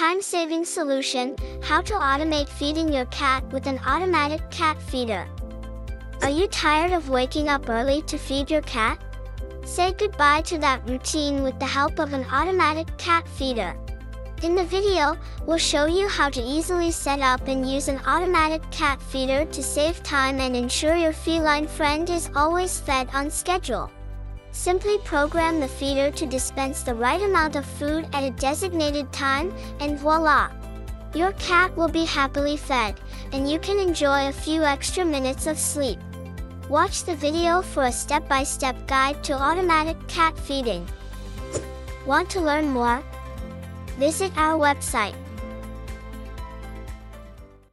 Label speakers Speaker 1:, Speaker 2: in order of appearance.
Speaker 1: time-saving solution, how to automate feeding your cat with an automatic cat feeder. Are you tired of waking up early to feed your cat? Say goodbye to that routine with the help of an automatic cat feeder. In the video, we'll show you how to easily set up and use an automatic cat feeder to save time and ensure your feline friend is always fed on schedule. Simply program the feeder to dispense the right amount of food at a designated time, and voila! Your cat will be happily fed, and you can enjoy a few extra minutes of sleep. Watch the video for a step-by-step guide to automatic cat feeding. Want to learn more? Visit our website